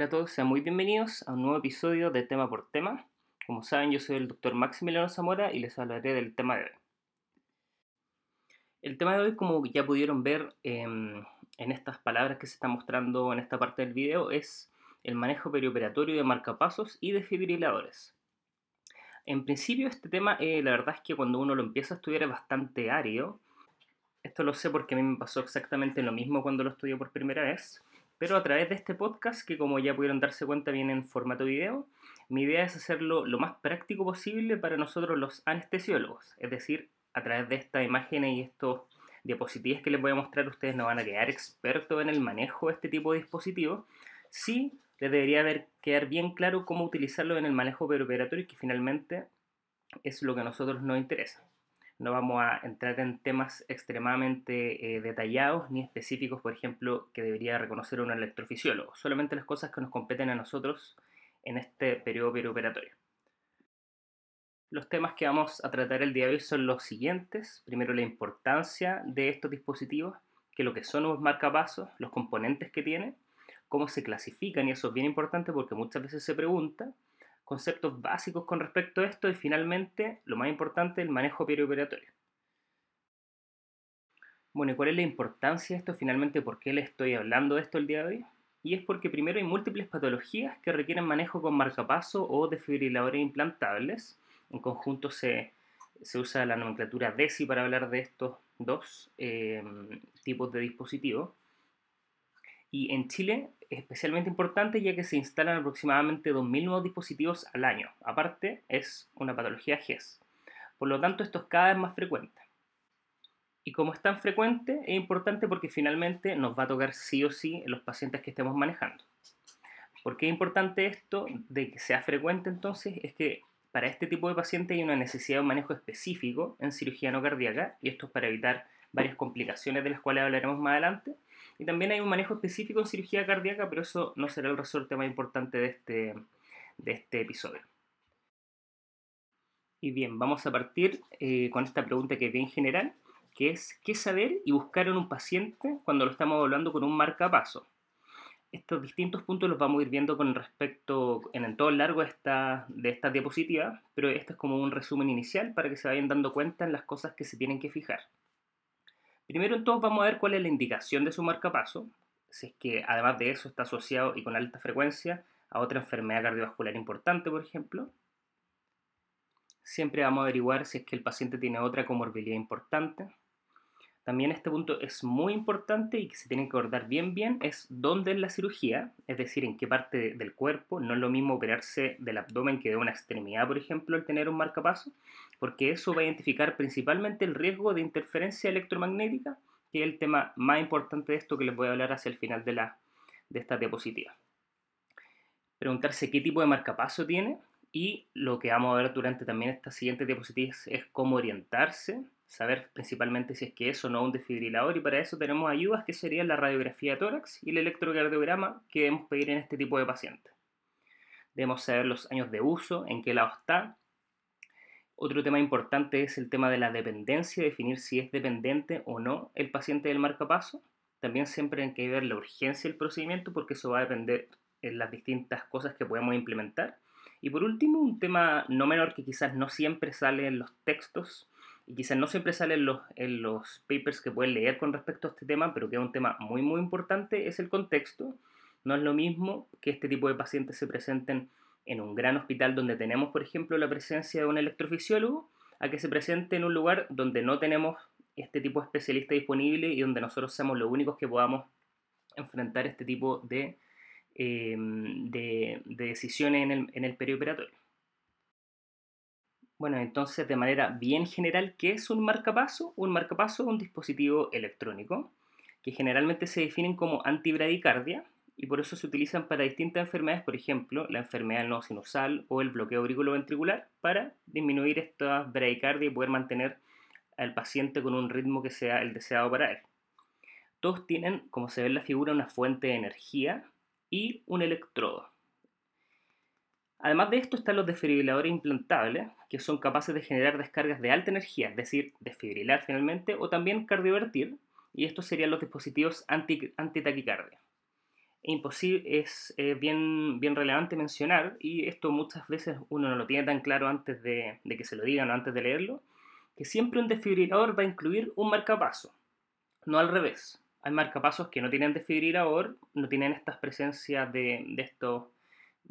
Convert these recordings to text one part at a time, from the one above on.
Hola a todos, sean muy bienvenidos a un nuevo episodio de Tema por Tema. Como saben, yo soy el doctor Maximiliano Zamora y les hablaré del tema de hoy. El tema de hoy, como ya pudieron ver em, en estas palabras que se están mostrando en esta parte del video, es el manejo perioperatorio de marcapasos y desfibriladores. En principio este tema, eh, la verdad es que cuando uno lo empieza a estudiar es bastante árido. Esto lo sé porque a mí me pasó exactamente lo mismo cuando lo estudié por primera vez pero a través de este podcast, que como ya pudieron darse cuenta viene en formato video, mi idea es hacerlo lo más práctico posible para nosotros los anestesiólogos, es decir, a través de estas imágenes y estos diapositivas que les voy a mostrar, ustedes no van a quedar expertos en el manejo de este tipo de dispositivos, sí les debería haber quedar bien claro cómo utilizarlo en el manejo preoperatorio, que finalmente es lo que a nosotros nos interesa. No vamos a entrar en temas extremadamente eh, detallados ni específicos, por ejemplo, que debería reconocer un electrofisiólogo. Solamente las cosas que nos competen a nosotros en este periodo perioperatorio. Los temas que vamos a tratar el día de hoy son los siguientes. Primero, la importancia de estos dispositivos, que lo que son los marcapasos, los componentes que tienen, cómo se clasifican, y eso es bien importante porque muchas veces se pregunta conceptos básicos con respecto a esto y finalmente, lo más importante, el manejo perioperatorio. Bueno, ¿y cuál es la importancia de esto? Finalmente, ¿por qué le estoy hablando de esto el día de hoy? Y es porque primero hay múltiples patologías que requieren manejo con marcapaso o desfibriladores implantables. En conjunto se, usa la nomenclatura DESI para hablar de estos dos eh, tipos de dispositivos. Y en Chile es especialmente importante ya que se instalan aproximadamente 2.000 nuevos dispositivos al año. Aparte, es una patología GES. Por lo tanto, esto es cada vez más frecuente. Y como es tan frecuente, es importante porque finalmente nos va a tocar sí o sí en los pacientes que estemos manejando. ¿Por qué es importante esto de que sea frecuente entonces? Es que para este tipo de pacientes hay una necesidad de un manejo específico en cirugía no cardíaca, y esto es para evitar varias complicaciones de las cuales hablaremos más adelante, y también hay un manejo específico en cirugía cardíaca, pero eso no será el resorte más importante de este, de este episodio. Y bien, vamos a partir eh, con esta pregunta que es bien general, que es ¿qué saber y buscar en un paciente cuando lo estamos hablando con un marcapaso? Estos distintos puntos los vamos a ir viendo con respecto en todo el largo de esta, de esta diapositiva, pero esto es como un resumen inicial para que se vayan dando cuenta en las cosas que se tienen que fijar. Primero entonces vamos a ver cuál es la indicación de su marcapaso, si es que además de eso está asociado y con alta frecuencia a otra enfermedad cardiovascular importante, por ejemplo. Siempre vamos a averiguar si es que el paciente tiene otra comorbilidad importante. También este punto es muy importante y que se tiene que abordar bien bien es dónde es la cirugía, es decir, en qué parte del cuerpo. No es lo mismo operarse del abdomen que de una extremidad, por ejemplo, al tener un marcapaso, porque eso va a identificar principalmente el riesgo de interferencia electromagnética, que es el tema más importante de esto que les voy a hablar hacia el final de, la, de esta diapositiva. Preguntarse qué tipo de marcapaso tiene y lo que vamos a ver durante también esta siguiente diapositiva es cómo orientarse saber principalmente si es que es o no un desfibrilador y para eso tenemos ayudas que serían la radiografía tórax y el electrocardiograma que debemos pedir en este tipo de pacientes. Debemos saber los años de uso, en qué lado está. Otro tema importante es el tema de la dependencia, definir si es dependiente o no el paciente del marcapaso. También siempre hay que ver la urgencia del procedimiento porque eso va a depender de las distintas cosas que podemos implementar. Y por último, un tema no menor que quizás no siempre sale en los textos y quizás no siempre sale en los, en los papers que pueden leer con respecto a este tema, pero que es un tema muy muy importante, es el contexto. No es lo mismo que este tipo de pacientes se presenten en un gran hospital donde tenemos, por ejemplo, la presencia de un electrofisiólogo, a que se presente en un lugar donde no tenemos este tipo de especialista disponible y donde nosotros seamos los únicos que podamos enfrentar este tipo de, eh, de, decisiones en el, en el perioperatorio. Bueno, entonces de manera bien general, ¿qué es un marcapaso? Un marcapaso es un dispositivo electrónico que generalmente se definen como antibradicardia y por eso se utilizan para distintas enfermedades, por ejemplo, la enfermedad no sinusal o el bloqueo ventricular para disminuir esta bradicardia y poder mantener al paciente con un ritmo que sea el deseado para él. Todos tienen, como se ve en la figura, una fuente de energía y un electrodo. Además de esto están los desfibriladores implantables, que son capaces de generar descargas de alta energía, es decir, desfibrilar finalmente, o también cardiovertir, y estos serían los dispositivos anti-taquicardia. imposible, es bien, bien relevante mencionar, y esto muchas veces uno no lo tiene tan claro antes de, de que se lo digan o antes de leerlo, que siempre un desfibrilador va a incluir un marcapaso, no al revés. Hay marcapasos que no tienen desfibrilador, no tienen estas presencias de, de, esto,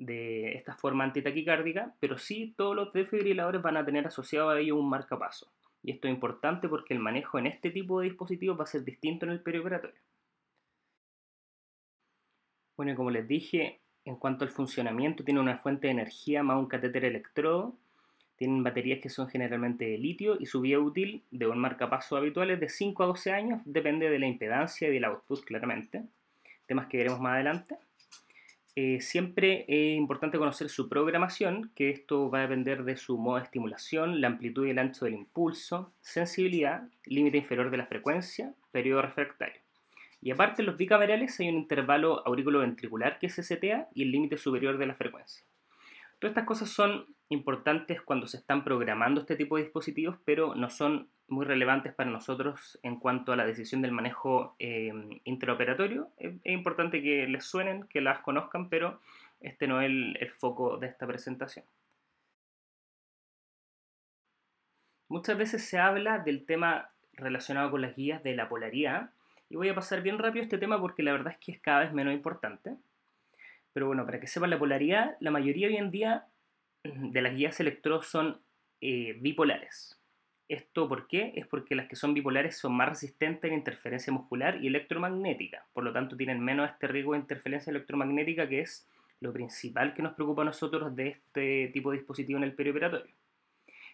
de esta forma antitaquicárdica, pero sí todos los desfibriladores van a tener asociado a ello un marcapaso. Y esto es importante porque el manejo en este tipo de dispositivos va a ser distinto en el perioperatorio. Bueno, como les dije, en cuanto al funcionamiento, tiene una fuente de energía más un catéter electrodo tienen baterías que son generalmente de litio y su vida útil de un marcapaso habitual es de 5 a 12 años, depende de la impedancia y del output claramente, temas que veremos más adelante. Eh, siempre es importante conocer su programación, que esto va a depender de su modo de estimulación, la amplitud y el ancho del impulso, sensibilidad, límite inferior de la frecuencia, periodo refractario. Y aparte en los bicamerales hay un intervalo aurículo-ventricular que se setea y el límite superior de la frecuencia. Todas estas cosas son importantes cuando se están programando este tipo de dispositivos, pero no son muy relevantes para nosotros en cuanto a la decisión del manejo eh, interoperatorio. Es, importante que les suenen, que las conozcan, pero este no es el, foco de esta presentación. Muchas veces se habla del tema relacionado con las guías de la polaridad, y voy a pasar bien rápido este tema porque la verdad es que es cada vez menos importante. Pero bueno, para que sepan la polaridad, la mayoría hoy en día de las guías electrodos son eh, bipolares. ¿Esto por qué? Es porque las que son bipolares son más resistentes a la interferencia muscular y electromagnética. Por lo tanto, tienen menos este riesgo de interferencia electromagnética, que es lo principal que nos preocupa a nosotros de este tipo de dispositivo en el perioperatorio.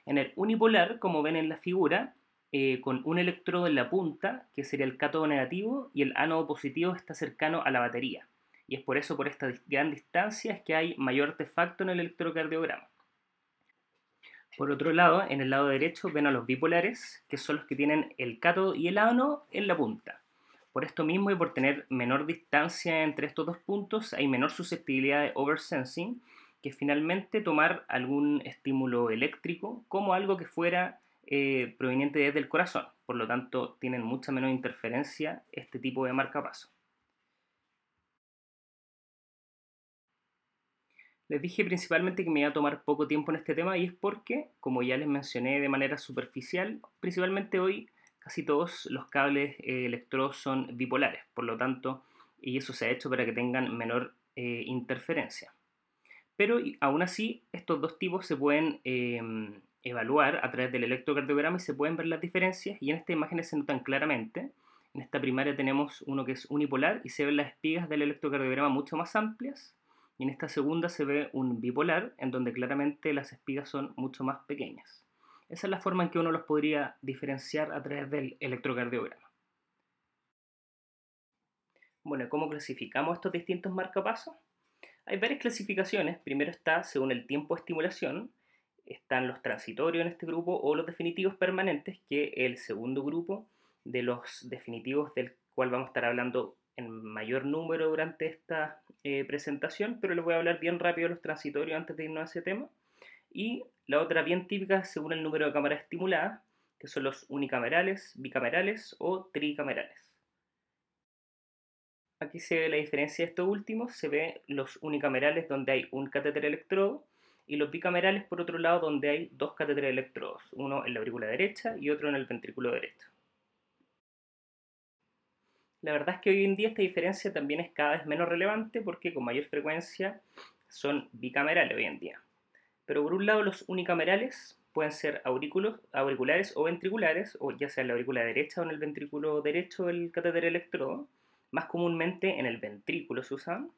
En el unipolar, como ven en la figura, eh, con un electrodo en la punta, que sería el cátodo negativo, y el ánodo positivo está cercano a la batería y es por eso, por esta gran distancia, es que hay mayor artefacto en el electrocardiograma. Por otro lado, en el lado derecho ven a los bipolares, que son los que tienen el cátodo y el ánodo en la punta. Por esto mismo y por tener menor distancia entre estos dos puntos, hay menor susceptibilidad de oversensing, que finalmente tomar algún estímulo eléctrico como algo que fuera eh, proveniente desde el corazón. Por lo tanto, tienen mucha menor interferencia este tipo de marcapaso. Les dije principalmente que me iba a tomar poco tiempo en este tema y es porque, como ya les mencioné de manera superficial, principalmente hoy casi todos los cables eh, electrodos son bipolares, por lo tanto, y eso se ha hecho para que tengan menor eh, interferencia. Pero aún así, estos dos tipos se pueden em, evaluar a través del electrocardiograma y se pueden ver las diferencias y en esta imagen se notan claramente. En esta primaria tenemos uno que es unipolar y se ven las espigas del electrocardiograma mucho más amplias y en esta segunda se ve un bipolar en donde claramente las espigas son mucho más pequeñas. Esa es la forma en que uno los podría diferenciar a través del electrocardiograma. Bueno, ¿cómo clasificamos estos distintos marcapasos? Hay varias clasificaciones. Primero está según el tiempo de estimulación. Están los transitorios en este grupo o los definitivos permanentes, que el segundo grupo de los definitivos del cual vamos a estar hablando en mayor número durante esta eh, presentación, pero les voy a hablar bien rápido de los transitorios antes de irnos a ese tema. Y la otra bien típica según el número de cámaras estimuladas, que son los unicamerales, bicamerales o tricamerales. Aquí se ve la diferencia de estos últimos, se ve los unicamerales donde hay un catéter electrodo y los bicamerales por otro lado donde hay dos catéteres electrodos, uno en la aurícula derecha y otro en el ventrículo derecho. La verdad es que hoy en día esta diferencia también es cada vez menos relevante porque con mayor frecuencia son bicamerales hoy en día. Pero por un lado los unicamerales pueden ser auriculares o ventriculares, o ya sea en la aurícula derecha o en el ventrículo derecho del catéter electrodo. Más comúnmente en el ventrículo se usan.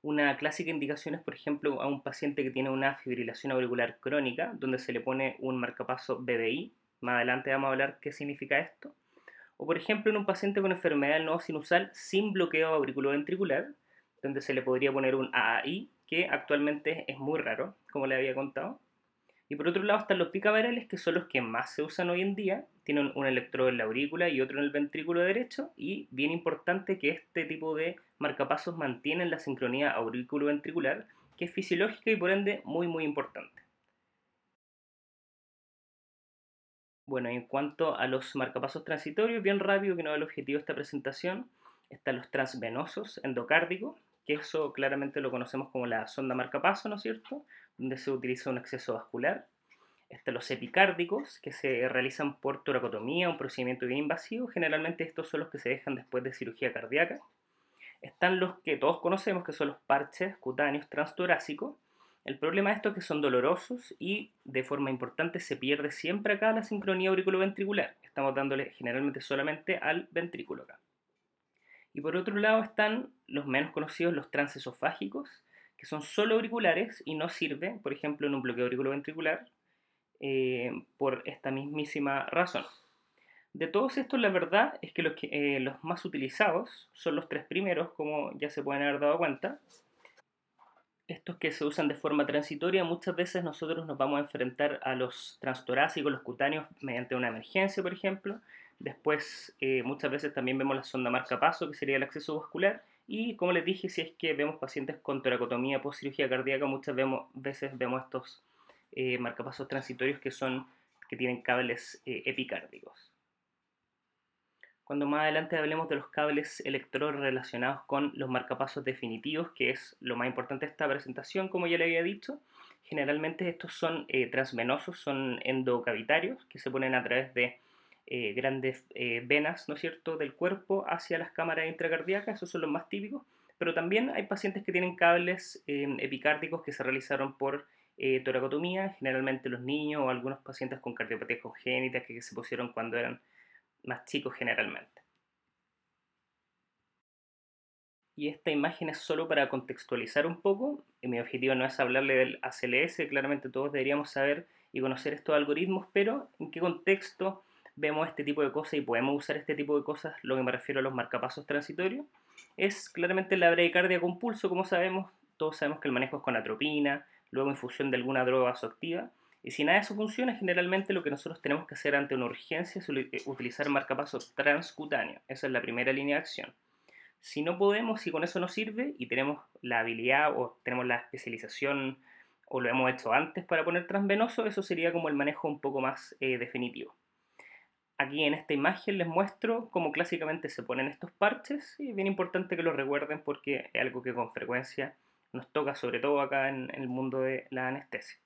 Una clásica indicación es, por ejemplo, a un paciente que tiene una fibrilación auricular crónica, donde se le pone un marcapaso BBI. Más adelante vamos a hablar qué significa esto o por ejemplo en un paciente con enfermedad nodo sinusal sin bloqueo auriculoventricular, donde se le podría poner un AAI, que actualmente es muy raro, como le había contado. Y por otro lado están los bicamerales, que son los que más se usan hoy en día. Tienen un electrodo en la aurícula y otro en el ventrículo derecho. Y bien importante que este tipo de marcapasos mantienen la sincronía auriculoventricular, que es fisiológica y por ende muy muy importante. Bueno, en cuanto a los marcapasos transitorios, bien rápido, que no es el objetivo de esta presentación, Están los transvenosos endocárdicos, que eso claramente lo conocemos como la sonda marcapaso, ¿no es cierto? Donde se utiliza un exceso vascular. Están los epicárdicos, que se realizan por toracotomía, un procedimiento bien invasivo. Generalmente estos son los que se dejan después de cirugía cardíaca. Están los que todos conocemos, que son los parches cutáneos transtorácicos. El problema de esto es que son dolorosos y de forma importante se pierde siempre acá la sincronía auriculoventricular. Estamos dándole generalmente solamente al ventrículo acá. Y por otro lado están los menos conocidos, los transesofágicos, que son solo auriculares y no sirven, por ejemplo, en un bloqueo auriculoventricular, eh, por esta mismísima razón. De todos estos, la verdad es que los, eh, los más utilizados son los tres primeros, como ya se pueden haber dado cuenta. Estos que se usan de forma transitoria, muchas veces nosotros nos vamos a enfrentar a los transtorácicos, los cutáneos, mediante una emergencia, por ejemplo, Después, eh, muchas veces también vemos la sonda marcapaso, que sería el acceso vascular. Y como les dije, si es que vemos pacientes con toracotomía post cirugía cardíaca, muchas veces vemos estos eh, marcapasos transitorios que, son, que tienen cables eh, epicárdicos. Cuando más adelante hablemos de los cables electrodos relacionados con los marcapasos definitivos, que es lo más importante de esta presentación, como ya le había dicho, generalmente estos son transvenosos, son endocavitarios, que se ponen a través de eh, grandes eh, venas, ¿no es cierto?, del cuerpo hacia las cámaras intracardíacas, esos son los más típicos, pero también hay pacientes que tienen cables eh, epicárdicos que se realizaron por toracotomía, generalmente los niños o algunos pacientes con cardiopatía congénita que se pusieron cuando eran más chicos generalmente. Y esta imagen es solo para contextualizar un poco. Mi objetivo no es hablarle del ACLS, claramente todos deberíamos saber y conocer estos algoritmos, pero en qué contexto vemos este tipo de cosas y podemos usar este tipo de cosas, lo que me refiero a los marcapasos transitorios, es claramente la bradicardia con pulso, como sabemos, todos sabemos que el manejo es con atropina, luego infusión de alguna droga vasoactiva, y si nada de eso funciona, generalmente lo que nosotros tenemos que hacer ante una urgencia es eh, utilizar marcapasos transcutáneo, esa es la primera línea de acción. Si no podemos, si con eso no sirve y tenemos la habilidad o tenemos la especialización o lo hemos hecho antes para poner transvenoso, eso sería como el manejo un poco más eh, definitivo. Aquí en esta imagen les muestro cómo clásicamente se ponen estos parches y es bien importante que lo recuerden porque es algo que con frecuencia nos toca sobre todo acá en el mundo de la anestesia.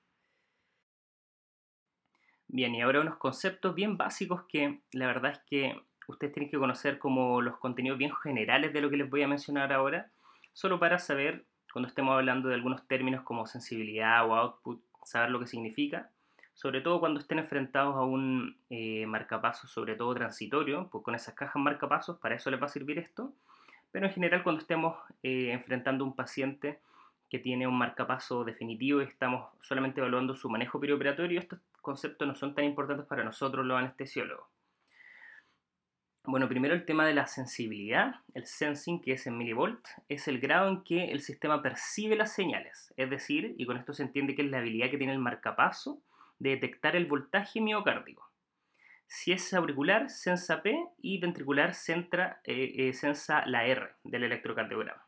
Bien, y ahora unos conceptos bien básicos que la verdad es que ustedes tienen que conocer como los contenidos bien generales de lo que les voy a mencionar ahora, solo para saber cuando estemos hablando de algunos términos como sensibilidad o output, saber lo que significa sobre todo cuando estén enfrentados a un eh, marcapaso, sobre todo transitorio, pues con esas cajas marcapasos, para eso les va a servir esto, pero en general cuando estemos eh, enfrentando a un paciente que tiene un marcapaso definitivo y estamos solamente evaluando su manejo perioperatorio, estos conceptos no son tan importantes para nosotros los anestesiólogos. Bueno, primero el tema de la sensibilidad, el sensing, que es en milivolt, es el grado en que el sistema percibe las señales, es decir, y con esto se entiende que es la habilidad que tiene el marcapaso de detectar el voltaje miocárdico. Si es auricular, sensa P y ventricular, centra, eh, eh, sensa la R del electrocardiograma.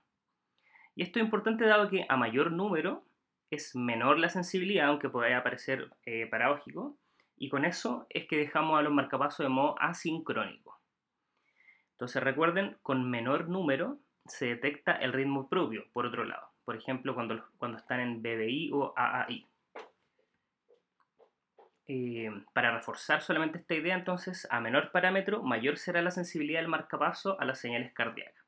Y esto es importante dado que a mayor número es menor la sensibilidad, aunque pueda parecer eh, paradójico, y con eso es que dejamos a los marcapasos de modo asincrónico. Entonces recuerden, con menor número se detecta el ritmo propio, por otro lado. Por ejemplo, cuando, cuando están en BBI o AAI. Eh, para reforzar solamente esta idea, entonces, a menor parámetro, mayor será la sensibilidad del marcapaso a las señales cardíacas.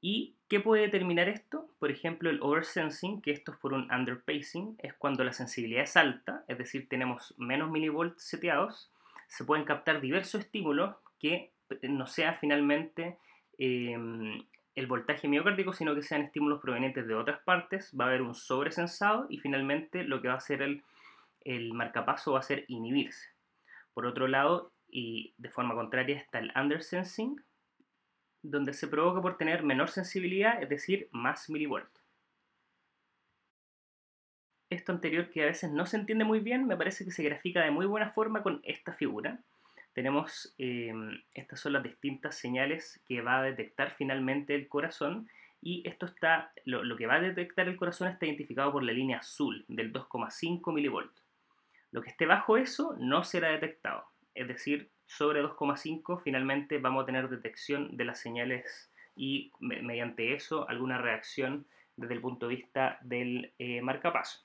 ¿Y qué puede determinar esto? Por ejemplo, el oversensing, que esto es por un underpacing, es cuando la sensibilidad es alta, es decir, tenemos menos milivolts seteados, se pueden captar diversos estímulos que no sea finalmente em, el voltaje miocárdico, sino que sean estímulos provenientes de otras partes, va a haber un sobresensado y finalmente lo que va a ser el el marcapaso va a ser inhibirse. Por otro lado, y de forma contraria, está el undersensing, donde se provoca por tener menor sensibilidad, es decir, más milivolt. Esto anterior que a veces no se entiende muy bien, me parece que se grafica de muy buena forma con esta figura. Tenemos, em, estas son las distintas señales que va a detectar finalmente el corazón y esto está, lo, lo que va a detectar el corazón está identificado por la línea azul del 2,5 milivolt. Lo que esté bajo eso no será detectado. Es decir, sobre 2,5 finalmente vamos a tener detección de las señales y mediante eso alguna reacción desde el punto de vista del eh, marcapaso.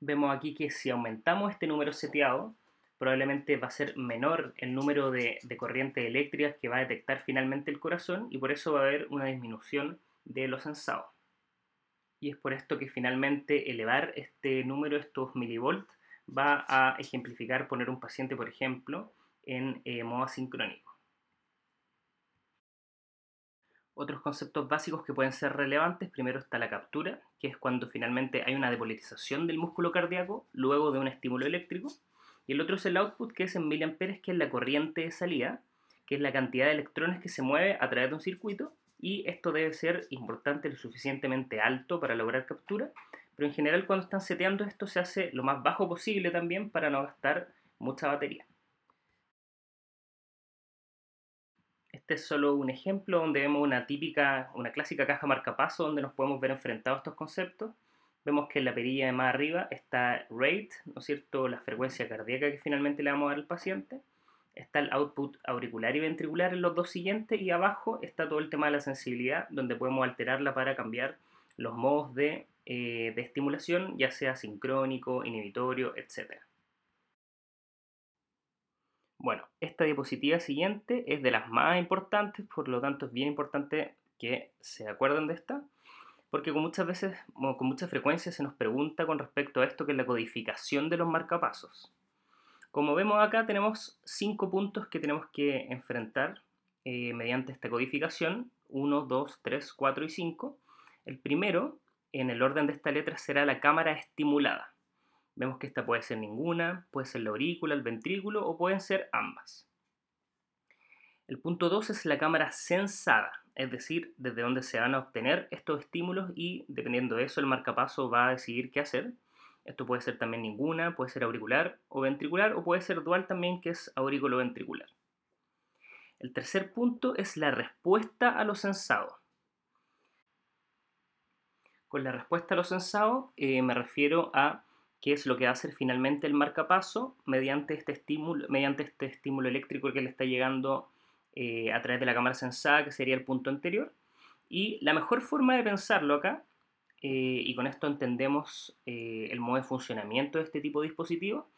Vemos aquí que si aumentamos este número seteado, probablemente va a ser menor el número de, de corrientes eléctricas que va a detectar finalmente el corazón y por eso va a haber una disminución de los sensados. Y es por esto que finalmente elevar este número, estos milivolts, va a ejemplificar poner un paciente, por ejemplo, en eh, modo asincrónico. Otros conceptos básicos que pueden ser relevantes, primero está la captura, que es cuando finalmente hay una depolarización del músculo cardíaco luego de un estímulo eléctrico. Y el otro es el output, que es en miliamperes, que es la corriente de salida, que es la cantidad de electrones que se mueve a través de un circuito. Y esto debe ser importante, lo suficientemente alto para lograr captura. Pero en general cuando están seteando esto se hace lo más bajo posible también para no gastar mucha batería. Este es solo un ejemplo donde vemos una típica, una clásica caja marcapaso donde nos podemos ver enfrentados estos conceptos. Vemos que en la perilla de más arriba está rate, ¿no es cierto?, la frecuencia cardíaca que finalmente le vamos a dar al paciente. Está el output auricular y ventricular en los dos siguientes y abajo está todo el tema de la sensibilidad donde podemos alterarla para cambiar los modos de, eh, de estimulación, ya sea sincrónico, inhibitorio, etc. Bueno, esta diapositiva siguiente es de las más importantes, por lo tanto es bien importante que se acuerden de esta, porque con muchas veces, con mucha frecuencia se nos pregunta con respecto a esto que es la codificación de los marcapasos. Como vemos acá tenemos cinco puntos que tenemos que enfrentar eh, mediante esta codificación, 1, 2, 3, 4 y 5. El primero, en el orden de esta letra, será la cámara estimulada. Vemos que esta puede ser ninguna, puede ser la aurícula, el ventrículo o pueden ser ambas. El punto 2 es la cámara sensada, es decir, desde donde se van a obtener estos estímulos y dependiendo de eso el marcapaso va a decidir qué hacer. Esto puede ser también ninguna, puede ser auricular o ventricular o puede ser dual también que es aurículo-ventricular. El tercer punto es la respuesta a lo sensado. Con la respuesta a lo sensado eh, me refiero a qué es lo que va a hacer finalmente el marcapaso mediante este estímulo, mediante este estímulo eléctrico que le está llegando eh, a través de la cámara sensada, que sería el punto anterior. Y la mejor forma de pensarlo acá, eh, y con esto entendemos eh, el modo de funcionamiento de este tipo de dispositivo,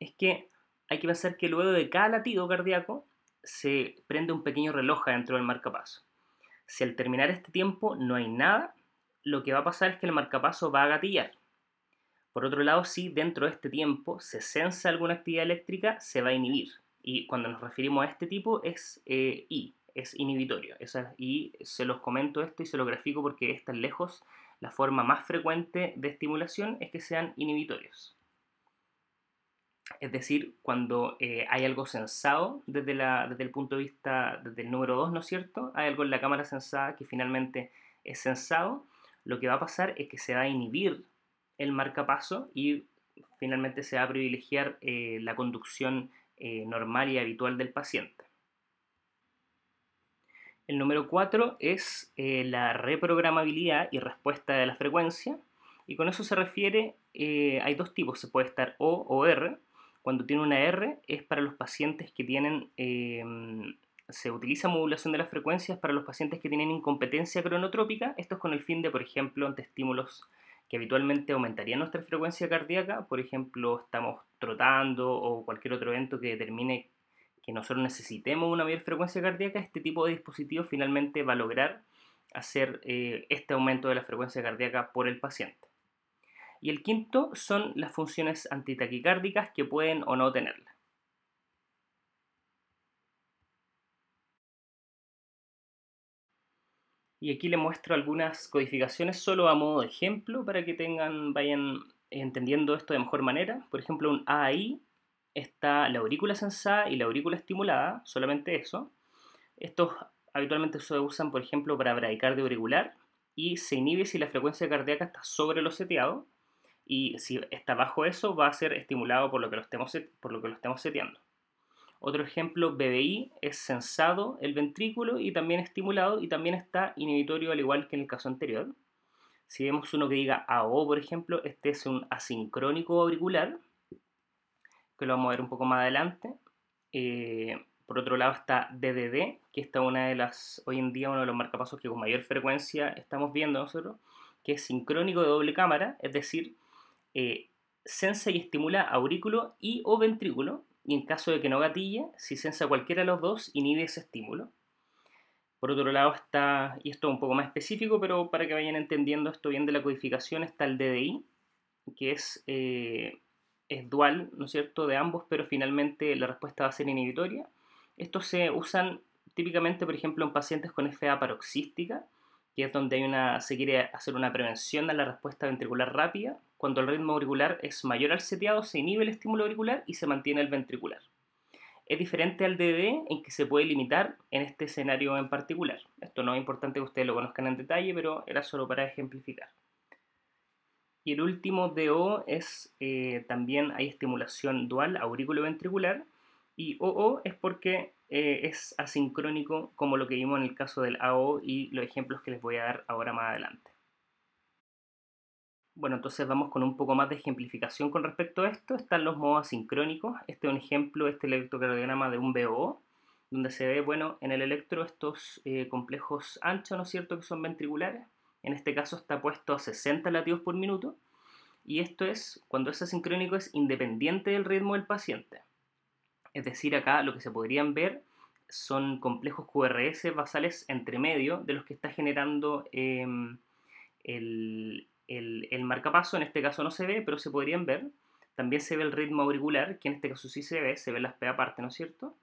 es que hay que pensar que luego de cada latido cardíaco se prende un pequeño reloj dentro del marcapaso. Si al terminar este tiempo no hay nada, lo que va a pasar es que el marcapaso va a gatillar por otro lado, si dentro de este tiempo se sensa alguna actividad eléctrica, se va a inhibir. Y cuando nos referimos a este tipo es eh, I, es inhibitorio. y se los comento esto y se lo grafico porque es tan lejos. La forma más frecuente de estimulación es que sean inhibitorios. Es decir, cuando eh, hay algo sensado desde, desde, el punto de vista, desde el número 2, ¿no es cierto? Hay algo en la cámara sensada que finalmente es sensado. Lo que va a pasar es que se va a inhibir el marcapaso y finalmente se va a privilegiar eh, la conducción eh, normal y habitual del paciente. El número 4 es eh, la reprogramabilidad y respuesta de la frecuencia. Y con eso se refiere, hay dos tipos, se puede estar O o R. Cuando tiene una R es para los pacientes que tienen, se utiliza modulación de las frecuencias para los pacientes que tienen incompetencia cronotrópica. Esto es con el fin de, por ejemplo, ante estímulos que habitualmente aumentaría nuestra frecuencia cardíaca, por ejemplo, estamos trotando o cualquier otro evento que determine que nosotros necesitemos una mayor frecuencia cardíaca, este tipo de dispositivo finalmente va a lograr hacer eh, este aumento de la frecuencia cardíaca por el paciente. Y el quinto son las funciones antitaquicárdicas que pueden o no tenerla. Y aquí les muestro algunas codificaciones solo a modo de ejemplo para que tengan, vayan entendiendo esto de mejor manera. Por ejemplo, un AI está la aurícula sensada y la aurícula estimulada, solamente eso. Estos habitualmente se usan, por ejemplo, para bradicardia auricular y se inhibe si la frecuencia cardíaca está sobre lo seteado y si está bajo eso va a ser estimulado por lo que lo estemos, por lo que lo estemos seteando. Otro ejemplo, BBI es sensado el ventrículo y también estimulado y también está inhibitorio al igual que en el caso anterior. Si vemos uno que diga AO, por ejemplo, este es un asincrónico auricular, que lo vamos a ver un poco más adelante. Eh, Por otro lado está DDD, que está una de las, hoy en día uno de los marcapasos que con mayor frecuencia estamos viendo nosotros, que es sincrónico de doble cámara, es decir, eh, sensa y estimula aurículo y o ventrículo, y en caso de que no gatille, si sensa cualquiera de los dos, inhibe ese estímulo. Por otro lado está, y esto es un poco más específico, pero para que vayan entendiendo esto bien de la codificación, está el DDI, que es, eh, es dual, ¿no es cierto?, de ambos, pero finalmente la respuesta va a ser inhibitoria. Estos se usan típicamente, por ejemplo, en pacientes con FA paroxística, que es donde hay una, se quiere hacer una prevención de la respuesta ventricular rápida. Cuando el ritmo auricular es mayor al seteado, se inhibe el estímulo auricular y se mantiene el ventricular. Es diferente al DD en que se puede limitar en este escenario en particular. Esto no es importante que ustedes lo conozcan en detalle, pero era solo para ejemplificar. Y el último DO es eh, también hay estimulación dual aurículo-ventricular y OO es porque eh, es asincrónico como lo que vimos en el caso del AO y los ejemplos que les voy a dar ahora más adelante. Bueno, entonces vamos con un poco más de ejemplificación con respecto a esto. Están los modos asincrónicos. Este es un ejemplo, este electrocardiograma de un BO, donde se ve, bueno, en el electro estos eh, complejos anchos, ¿no es cierto?, que son ventriculares. En este caso está puesto a 60 latidos por minuto. Y esto es, cuando es asincrónico, es independiente del ritmo del paciente. Es decir, acá lo que se podrían ver son complejos QRS basales entre medio de los que está generando em, el, el, marcapaso, en este caso no se ve, pero se podrían ver. También se ve el ritmo auricular, que en este caso sí se ve, se ve las P aparte, ¿no es cierto?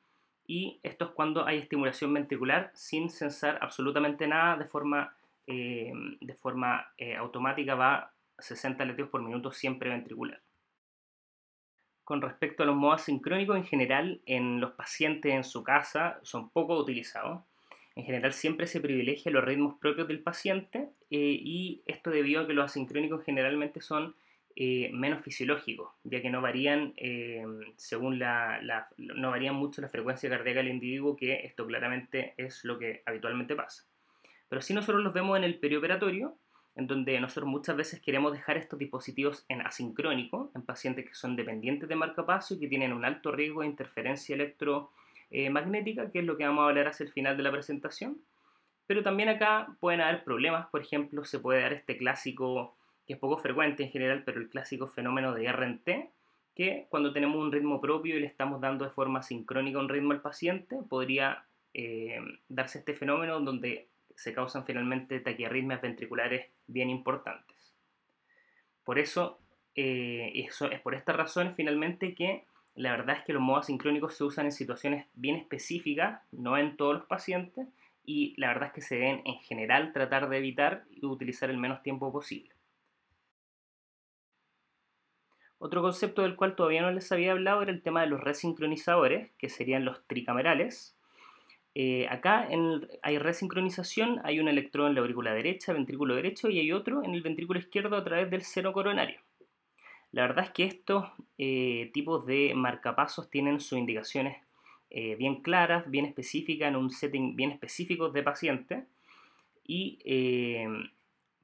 Y esto es cuando hay estimulación ventricular sin censar absolutamente nada de forma, eh, de forma eh, automática, va 60 latidos por minuto siempre ventricular. Con respecto a los modos sincrónicos, en general en los pacientes en su casa son poco utilizados. En general siempre se privilegia los ritmos propios del paciente eh, y esto debido a que los asincrónicos generalmente son eh, menos fisiológicos, ya que no varían eh, según la, no varían mucho la frecuencia cardíaca del individuo, que esto claramente es lo que habitualmente pasa. Pero si nosotros los vemos en el perioperatorio, en donde nosotros muchas veces queremos dejar estos dispositivos en asincrónico, en pacientes que son dependientes de marcapaso y que tienen un alto riesgo de interferencia electro eh, magnética, que es lo que vamos a hablar hacia el final de la presentación. Pero también acá pueden haber problemas, por ejemplo, se puede dar este clásico, que es poco frecuente en general, pero el clásico fenómeno de RNT, que cuando tenemos un ritmo propio y le estamos dando de forma sincrónica un ritmo al paciente, podría eh, darse este fenómeno donde se causan finalmente taquiarritmias ventriculares bien importantes. Por eso, eh, eso es por esta razón finalmente que la verdad es que los modos sincrónicos se usan en situaciones bien específicas, no en todos los pacientes, y la verdad es que se deben en general tratar de evitar y utilizar el menos tiempo posible. Otro concepto del cual todavía no les había hablado era el tema de los resincronizadores, que serían los tricamerales. Eh, acá hay resincronización, hay un electrón en la aurícula derecha, ventrículo derecho, y hay otro en el ventrículo izquierdo a través del seno coronario. La verdad es que estos eh, tipos de marcapasos tienen sus indicaciones eh, bien claras, bien específicas, en un setting bien específico de paciente. Y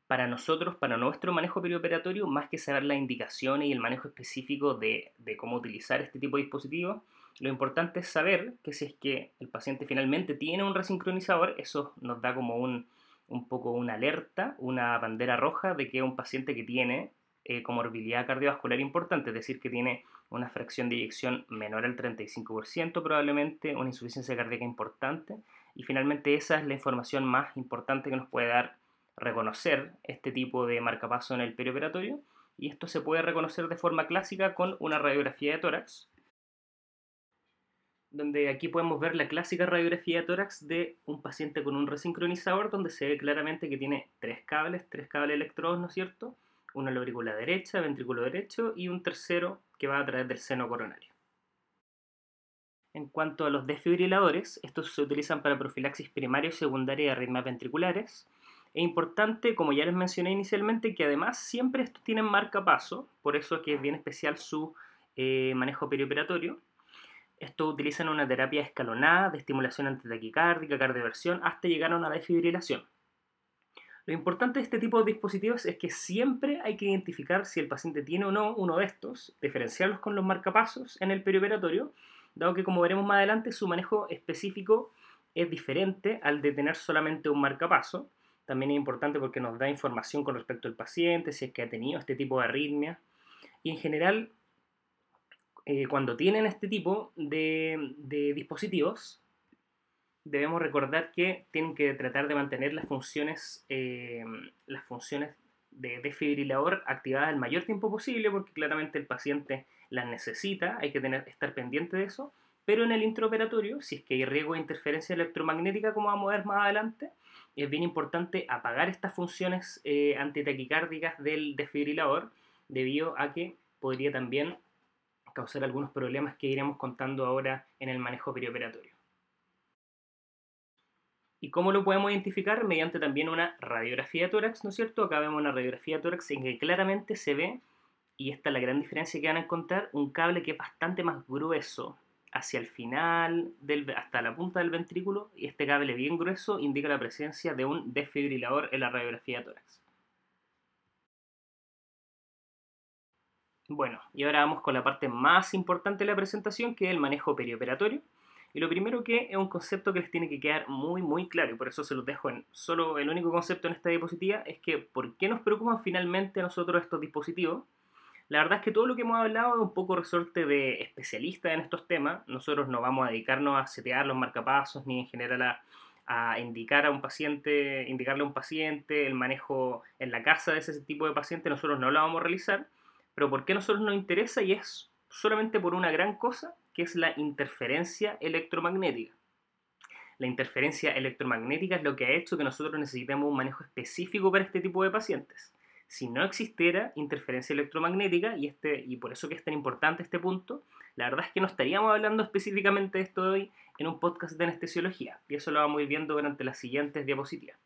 para nosotros, para nuestro manejo perioperatorio, más que saber las indicaciones y el manejo específico de, cómo utilizar este tipo de dispositivos, lo importante es saber que si es que el paciente finalmente tiene un resincronizador, eso nos da como un, un poco una alerta, una bandera roja de que un paciente que tiene eh, comorbilidad cardiovascular importante, es decir, que tiene una fracción de eyección menor al 35%, probablemente una insuficiencia cardíaca importante, y finalmente esa es la información más importante que nos puede dar reconocer este tipo de marcapaso en el perioperatorio, y esto se puede reconocer de forma clásica con una radiografía de tórax, donde aquí podemos ver la clásica radiografía de tórax de un paciente con un resincronizador, donde se ve claramente que tiene tres cables, tres cables electrodos, ¿no es cierto?, una aurícula derecha, ventrículo derecho y un tercero que va a través del seno coronario. En cuanto a los desfibriladores, estos se utilizan para profilaxis primaria y secundaria de arritmias ventriculares. Es importante, como ya les mencioné inicialmente, que además siempre estos tienen marcapaso, por eso es que es bien especial su eh, manejo perioperatorio. Estos utilizan una terapia escalonada de estimulación antitaquicárdica, cardioversión, hasta llegar a una desfibrilación. Lo importante de este tipo de dispositivos es que siempre hay que identificar si el paciente tiene o no uno de estos, diferenciarlos con los marcapasos en el perioperatorio dado que como veremos más adelante su manejo específico es diferente al de tener solamente un marcapaso. También es importante porque nos da información con respecto al paciente, si es que ha tenido este tipo de arritmia. Y en general, eh, cuando tienen este tipo de, dispositivos, debemos recordar que tienen que tratar de mantener las funciones, eh, las funciones de desfibrilador activadas el mayor tiempo posible, porque claramente el paciente las necesita, hay que tener, estar pendiente de eso, pero en el intraoperatorio, si es que hay riesgo de interferencia electromagnética, como vamos a ver más adelante, es bien importante apagar estas funciones eh, antitaquicárdicas del desfibrilador, debido a que podría también causar algunos problemas que iremos contando ahora en el manejo perioperatorio. ¿Y cómo lo podemos identificar? Mediante también una radiografía de tórax, ¿no es cierto? Acá vemos una radiografía de tórax en que claramente se ve, y esta es la gran diferencia que van a encontrar, un cable que es bastante más grueso hacia el final, del, hasta la punta del ventrículo, y este cable bien grueso indica la presencia de un desfibrilador en la radiografía de tórax. Bueno, y ahora vamos con la parte más importante de la presentación, que es el manejo perioperatorio. Y lo primero que es un concepto que les tiene que quedar muy, muy claro, y por eso se los dejo en solo el único concepto en esta diapositiva, es que ¿por qué nos preocupan finalmente a nosotros estos dispositivos? La verdad es que todo lo que hemos hablado es un poco resorte de especialistas en estos temas. Nosotros no vamos a dedicarnos a setear los marcapasos ni en general a, a indicar a un paciente, indicarle a un paciente el manejo en la casa de ese tipo de paciente. Nosotros no lo vamos a realizar pero ¿por qué a nosotros nos interesa? Y es solamente por una gran cosa, que es la interferencia electromagnética. La interferencia electromagnética es lo que ha hecho que nosotros necesitemos un manejo específico para este tipo de pacientes. Si no existiera interferencia electromagnética, y, este, y por eso que es tan importante este punto, la verdad es que no estaríamos hablando específicamente de esto hoy en un podcast de anestesiología, y eso lo vamos a ir viendo durante las siguientes diapositivas.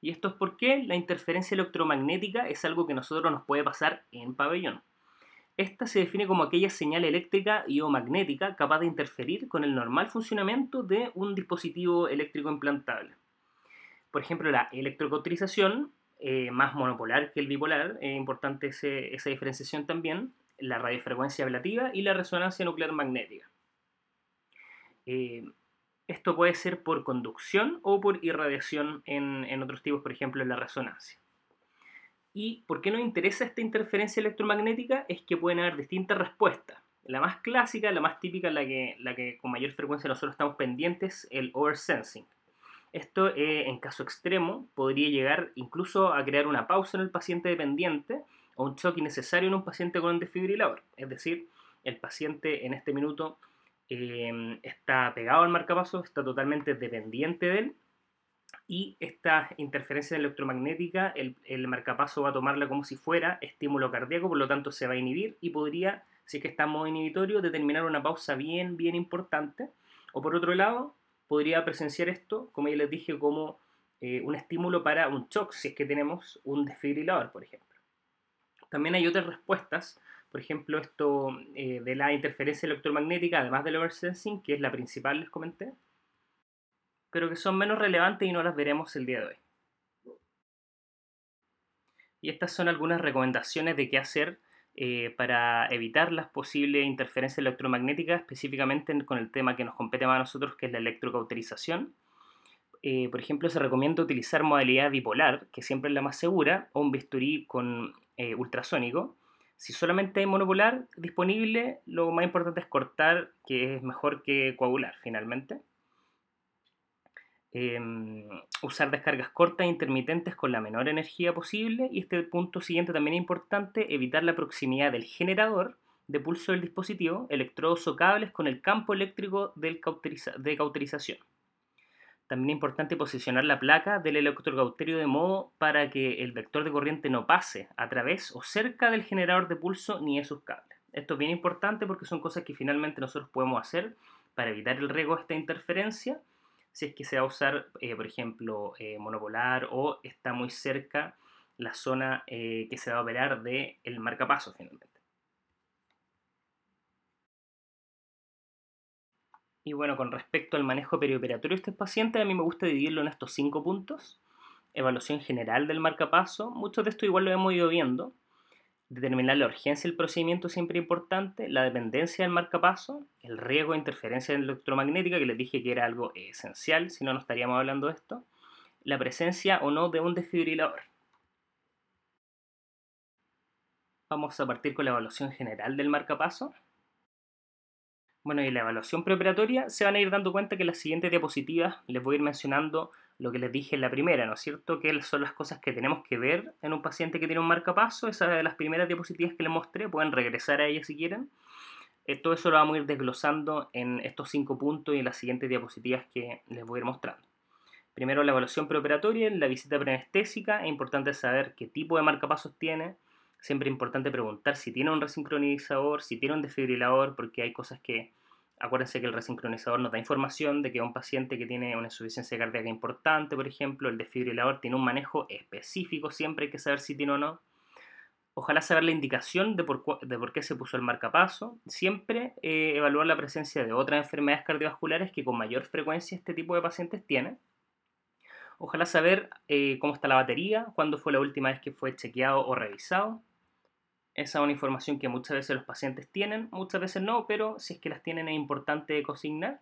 Y esto es porque la interferencia electromagnética es algo que nosotros nos puede pasar en pabellón. Esta se define como aquella señal eléctrica y o magnética capaz de interferir con el normal funcionamiento de un dispositivo eléctrico implantable. Por ejemplo, la electrocauterización, eh, más monopolar que el bipolar, es importante esa diferenciación también, la radiofrecuencia ablativa y la resonancia nuclear magnética. Eh, esto puede ser por conducción o por irradiación en, otros tipos, por ejemplo en la resonancia. ¿Y por qué nos interesa esta interferencia electromagnética? Es que pueden haber distintas respuestas. La más clásica, la más típica, la que, la que con mayor frecuencia nosotros estamos pendientes, el oversensing. Esto, eh, en caso extremo, podría llegar incluso a crear una pausa en el paciente dependiente o un choque innecesario en un paciente con un desfibrilador. Es decir, el paciente en este minuto Em, está pegado al marcapaso, está totalmente dependiente de él y esta interferencia electromagnética, el, marcapaso va a tomarla como si fuera estímulo cardíaco, por lo tanto se va a inhibir y podría, si es que está en modo inhibitorio, determinar una pausa bien, bien importante. O por otro lado, podría presenciar esto, como ya les dije, como eh, un estímulo para un shock, si es que tenemos un desfibrilador, por ejemplo. También hay otras respuestas por ejemplo, esto eh, de la interferencia electromagnética, además del oversensing, que es la principal, les comenté, pero que son menos relevantes y no las veremos el día de hoy. Y estas son algunas recomendaciones de qué hacer eh, para evitar las posibles interferencias electromagnéticas, específicamente con el tema que nos compete más a nosotros, que es la electrocauterización. Eh, por ejemplo, se recomienda utilizar modalidad bipolar, que siempre es la más segura, o un bisturí con ultrasónico, si solamente hay monopolar disponible, lo más importante es cortar, que es mejor que coagular finalmente. Em, usar descargas cortas e intermitentes con la menor energía posible. Y este punto siguiente también es importante, evitar la proximidad del generador de pulso del dispositivo, electrodos o cables con el campo eléctrico del de cauterización. También es importante posicionar la placa del electrocauterio de modo para que el vector de corriente no pase a través o cerca del generador de pulso ni de sus cables. Esto es bien importante porque son cosas que finalmente nosotros podemos hacer para evitar el riesgo de esta interferencia si es que se va a usar, eh, por ejemplo, eh, monopolar o está muy cerca la zona eh, que se va a operar del el marcapaso finalmente. Y bueno, con respecto al manejo perioperatorio de este paciente, a mí me gusta dividirlo en estos cinco puntos. Evaluación general del marcapaso, muchos de esto igual lo hemos ido viendo. Determinar la urgencia del procedimiento siempre importante, la dependencia del marcapaso, el riesgo de interferencia electromagnética, que les dije que era algo esencial, si no, no estaríamos hablando de esto, la presencia o no de un desfibrilador. Vamos a partir con la evaluación general del marcapaso. Bueno, y la evaluación preoperatoria se van a ir dando cuenta que en las siguientes diapositivas les voy a ir mencionando lo que les dije en la primera, ¿no es cierto? Que son las cosas que tenemos que ver en un paciente que tiene un marcapaso. Esas de las primeras diapositivas que les mostré, pueden regresar a ellas si quieren. Eh, todo eso lo vamos a ir desglosando en estos cinco puntos y en las siguientes diapositivas que les voy a ir mostrando. Primero la evaluación preoperatoria, la visita preanestésica, es importante saber qué tipo de marcapasos tiene, Siempre es importante preguntar si tiene un resincronizador, si tiene un desfibrilador, porque hay cosas que, acuérdense que el resincronizador nos da información de que un paciente que tiene una insuficiencia cardíaca importante, por ejemplo, el desfibrilador tiene un manejo específico, siempre hay que saber si tiene o no. Ojalá saber la indicación de por, qué se puso el marcapaso. Siempre eh, evaluar la presencia de otras enfermedades cardiovasculares que con mayor frecuencia este tipo de pacientes tienen. Ojalá saber eh, cómo está la batería, cuándo fue la última vez que fue chequeado o revisado. Esa es una información que muchas veces los pacientes tienen, muchas veces no, pero si es que las tienen es importante consignar.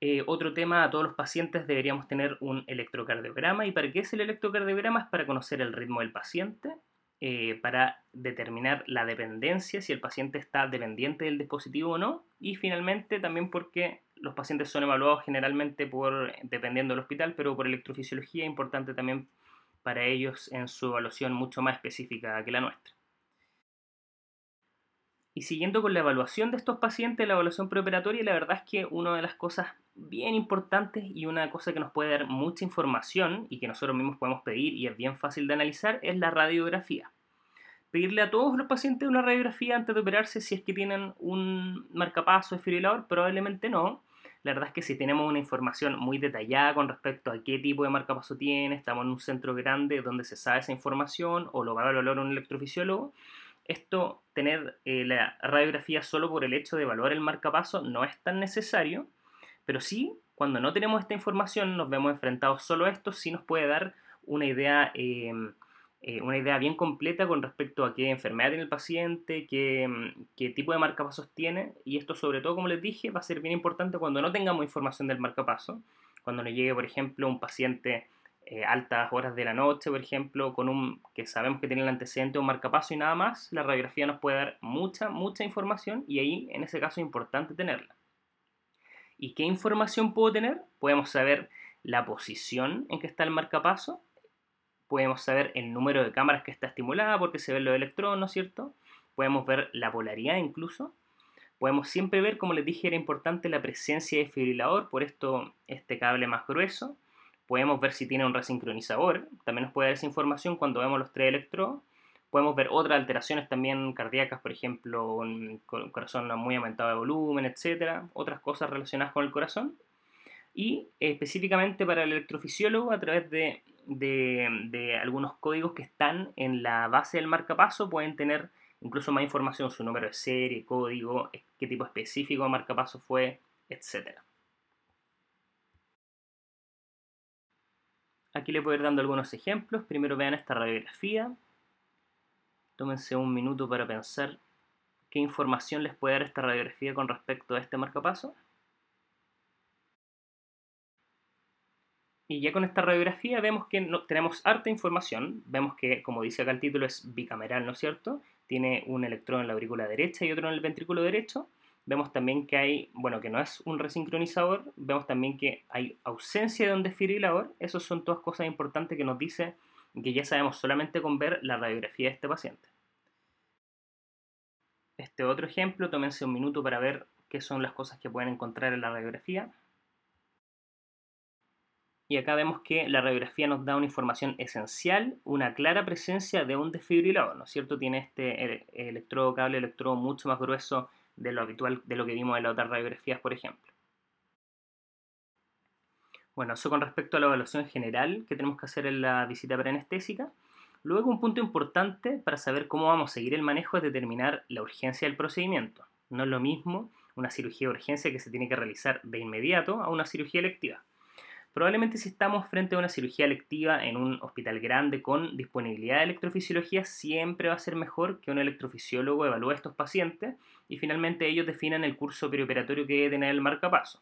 Eh, otro tema, a todos los pacientes deberíamos tener un electrocardiograma. ¿Y para qué es el electrocardiograma? Es para conocer el ritmo del paciente, eh, para determinar la dependencia, si el paciente está dependiente del dispositivo o no. Y finalmente también porque los pacientes son evaluados generalmente por, dependiendo del hospital, pero por electrofisiología, es importante también para ellos en su evaluación mucho más específica que la nuestra. Y siguiendo con la evaluación de estos pacientes, la evaluación preoperatoria, la verdad es que una de las cosas bien importantes y una cosa que nos puede dar mucha información y que nosotros mismos podemos pedir y es bien fácil de analizar es la radiografía. Pedirle a todos los pacientes una radiografía antes de operarse si es que tienen un marcapaso desfibrilador, probablemente no. La verdad es que si tenemos una información muy detallada con respecto a qué tipo de marcapaso tiene, estamos en un centro grande donde se sabe esa información o lo va a evaluar un electrofisiólogo, esto, tener eh, la radiografía solo por el hecho de evaluar el marcapaso no es tan necesario, pero sí, cuando no tenemos esta información, nos vemos enfrentados solo a esto, sí nos puede dar una idea, em, eh, una idea bien completa con respecto a qué enfermedad tiene el paciente, qué, em, qué tipo de marcapasos tiene, y esto sobre todo, como les dije, va a ser bien importante cuando no tengamos información del marcapaso, cuando nos llegue, por ejemplo, un paciente eh, altas horas de la noche, por ejemplo, con un que sabemos que tiene el antecedente un marcapaso y nada más, la radiografía nos puede dar mucha, mucha información y ahí en ese caso es importante tenerla. ¿Y qué información puedo tener? Podemos saber la posición en que está el marcapaso, podemos saber el número de cámaras que está estimulada porque se ven los electrones, ¿no es cierto? Podemos ver la polaridad incluso. Podemos siempre ver, como les dije, era importante la presencia de fibrilador, por esto este cable más grueso Podemos ver si tiene un resincronizador, también nos puede dar esa información cuando vemos los tres electrodos. Podemos ver otras alteraciones también cardíacas, por ejemplo, un corazón muy aumentado de volumen, etcétera, otras cosas relacionadas con el corazón. Y específicamente para el electrofisiólogo, a través de, de algunos códigos que están en la base del marcapaso, pueden tener incluso más información, su número de serie, código, qué tipo específico de marcapaso fue, etcétera. Aquí les voy a ir dando algunos ejemplos. Primero vean esta radiografía. Tómense un minuto para pensar qué información les puede dar esta radiografía con respecto a este marcapaso. Y ya con esta radiografía vemos que no, tenemos harta información. Vemos que, como dice acá el título, es bicameral, ¿no es cierto? Tiene un electrodo en la aurícula derecha y otro en el ventrículo derecho. Vemos también que hay, bueno, que no es un resincronizador, vemos también que hay ausencia de un desfibrilador, esas son todas cosas importantes que nos dice que ya sabemos solamente con ver la radiografía de este paciente. Este otro ejemplo, tómense un minuto para ver qué son las cosas que pueden encontrar en la radiografía. Y acá vemos que la radiografía nos da una información esencial, una clara presencia de un desfibrilador, ¿no es cierto? Tiene este electrodo, cable electrodo mucho más grueso de lo habitual, de lo que vimos en las otras radiografías, por ejemplo. Bueno, eso con respecto a la evaluación general que tenemos que hacer en la visita preanestésica. Luego, un punto importante para saber cómo vamos a seguir el manejo es determinar la urgencia del procedimiento. No es lo mismo una cirugía de urgencia que se tiene que realizar de inmediato a una cirugía electiva. Probablemente si estamos frente a una cirugía electiva en un hospital grande con disponibilidad de electrofisiología, siempre va a ser mejor que un electrofisiólogo evalúe a estos pacientes y finalmente ellos definan el curso perioperatorio que debe tener el marcapaso.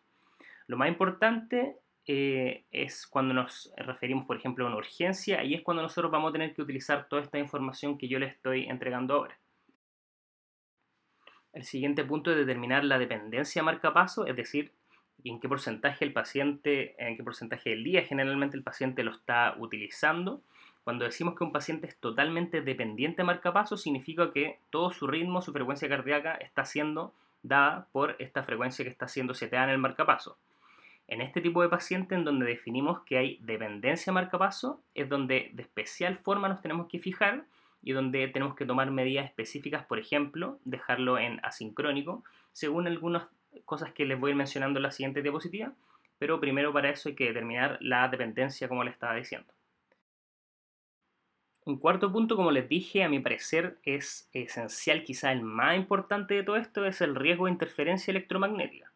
Lo más importante eh, es cuando nos referimos, por ejemplo, a una urgencia, y es cuando nosotros vamos a tener que utilizar toda esta información que yo les estoy entregando ahora. El siguiente punto es determinar la dependencia marcapaso, es decir, en qué porcentaje el paciente, en qué porcentaje del día generalmente el paciente lo está utilizando. Cuando decimos que un paciente es totalmente dependiente de marcapaso, significa que todo su ritmo, su frecuencia cardíaca está siendo dada por esta frecuencia que está siendo seteada en el marcapaso. En este tipo de paciente en donde definimos que hay dependencia marcapaso, es donde de especial forma nos tenemos que fijar y donde tenemos que tomar medidas específicas, por ejemplo, dejarlo en asincrónico, según algunas cosas que les voy a ir mencionando en la siguiente diapositiva, pero primero para eso hay que determinar la dependencia, como les estaba diciendo. Un cuarto punto, como les dije, a mi parecer es esencial, quizá el más importante de todo esto, es el riesgo de interferencia electromagnética.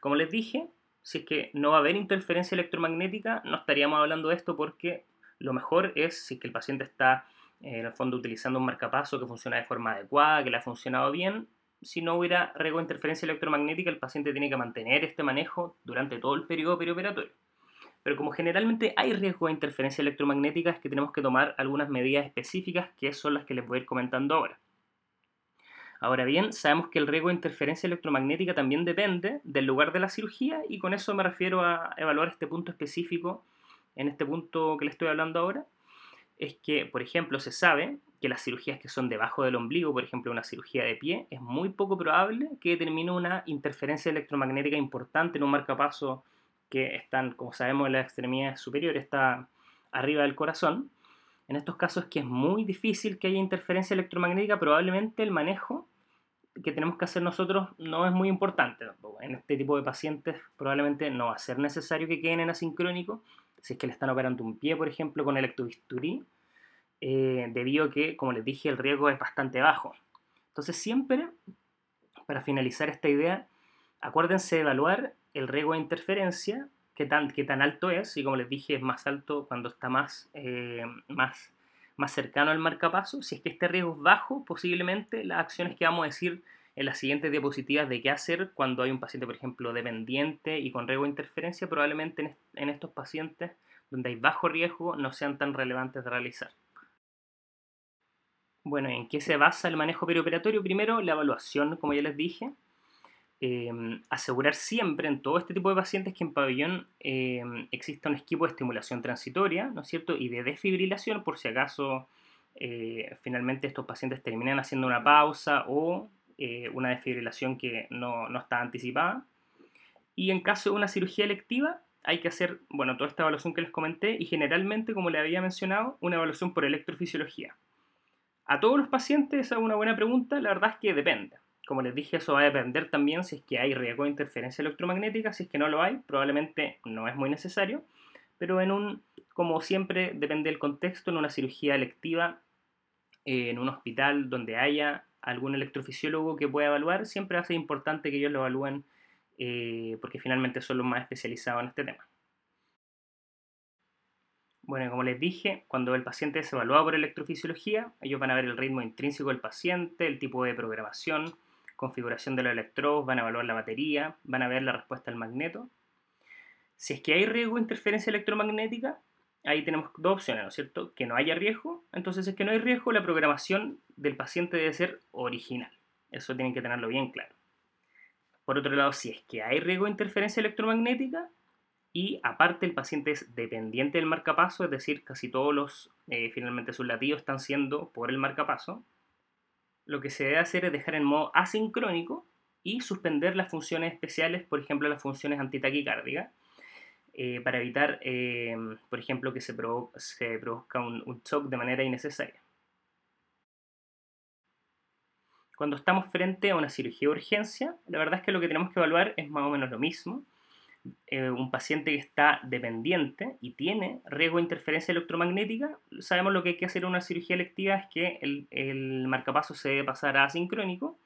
Como les dije, si es que no va a haber interferencia electromagnética, no estaríamos hablando de esto porque lo mejor es si es que el paciente está eh, en el fondo utilizando un marcapaso que funciona de forma adecuada, que le ha funcionado bien, si no hubiera riesgo de interferencia electromagnética, el paciente tiene que mantener este manejo durante todo el periodo perioperatorio. Pero como generalmente hay riesgo de interferencia electromagnética, es que tenemos que tomar algunas medidas específicas que son las que les voy a ir comentando ahora. Ahora bien, sabemos que el riesgo de interferencia electromagnética también depende del lugar de la cirugía y con eso me refiero a evaluar este punto específico en este punto que le estoy hablando ahora. Es que, por ejemplo, se sabe que las cirugías que son debajo del ombligo, por ejemplo una cirugía de pie, es muy poco probable que determine una interferencia electromagnética importante en un marcapaso que están, como sabemos, en la extremidad superior, está arriba del corazón. En estos casos que es muy difícil que haya interferencia electromagnética, probablemente el manejo que tenemos que hacer nosotros no es muy importante En este tipo de pacientes probablemente no va a ser necesario que queden en asincrónico, si es que le están operando un pie, por ejemplo, con electrobisturí, eh, debido a que, como les dije, el riesgo es bastante bajo. Entonces siempre, para finalizar esta idea, acuérdense de evaluar el riesgo de interferencia, qué tan, qué tan alto es, y como les dije, es más alto cuando está más, eh, más, más cercano al marcapaso. Si es que este riesgo es bajo, posiblemente las acciones que vamos a decir en las siguientes diapositivas de qué hacer cuando hay un paciente, por ejemplo, dependiente y con riesgo de interferencia, probablemente en estos pacientes donde hay bajo riesgo no sean tan relevantes de realizar. Bueno, ¿en qué se basa el manejo perioperatorio? Primero, la evaluación, como ya les dije. Em, asegurar siempre en todo este tipo de pacientes que en pabellón em, exista un equipo de estimulación transitoria, ¿no es cierto? Y de desfibrilación, por si acaso eh, finalmente estos pacientes terminan haciendo una pausa o eh, una desfibrilación que no, no está anticipada. Y en caso de una cirugía electiva, hay que hacer, bueno, toda esta evaluación que les comenté y generalmente, como les había mencionado, una evaluación por electrofisiología. A todos los pacientes, esa es una buena pregunta, la verdad es que depende. Como les dije, eso va a depender también si es que hay riesgo de interferencia electromagnética, si es que no lo hay, probablemente no es muy necesario, pero en un, como siempre, depende del contexto, en una cirugía electiva, en un hospital donde haya algún electrofisiólogo que pueda evaluar, siempre va a ser importante que ellos lo evalúen eh, porque finalmente son los más especializados en este tema. Bueno, como les dije, cuando el paciente es evaluado por electrofisiología, ellos van a ver el ritmo intrínseco del paciente, el tipo de programación, configuración de los electrodos, van a evaluar la batería, van a ver la respuesta al magneto. Si es que hay riesgo de interferencia electromagnética, ahí tenemos dos opciones, ¿no es cierto? Que no haya riesgo, entonces es que no hay riesgo, la programación del paciente debe ser original. Eso tienen que tenerlo bien claro. Por otro lado, si es que hay riesgo de interferencia electromagnética, y aparte el paciente es dependiente del marcapaso, es decir, casi todos los, eh, finalmente sus latidos están siendo por el marcapaso, lo que se debe hacer es dejar en modo asincrónico y suspender las funciones especiales, por ejemplo las funciones antitaquicárdicas, eh, para evitar, eh, por ejemplo, que se, se produzca un, un shock de manera innecesaria. Cuando estamos frente a una cirugía de urgencia, la verdad es que lo que tenemos que evaluar es más o menos lo mismo eh, un paciente que está dependiente y tiene riesgo de interferencia electromagnética, sabemos lo que hay que hacer en una cirugía electiva es que el, el marcapaso se debe pasar a asincrónico,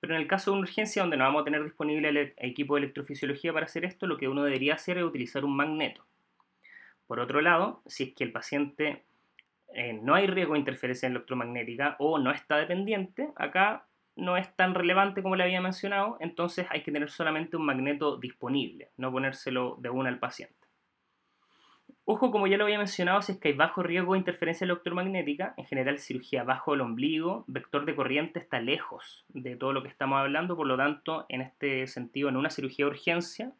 pero en el caso de una urgencia donde no vamos a tener disponible el equipo de electrofisiología para hacer esto, lo que uno debería hacer es utilizar un magneto. Por otro lado, si es que el paciente eh, no hay riesgo de interferencia electromagnética o no está dependiente, acá no es tan relevante como le había mencionado, entonces hay que tener solamente un magneto disponible, no ponérselo de una al paciente. Ojo, como ya lo había mencionado, si es que hay bajo riesgo de interferencia electromagnética, en general cirugía bajo el ombligo, vector de corriente está lejos de todo lo que estamos hablando, por lo tanto, en este sentido, en una cirugía de urgencia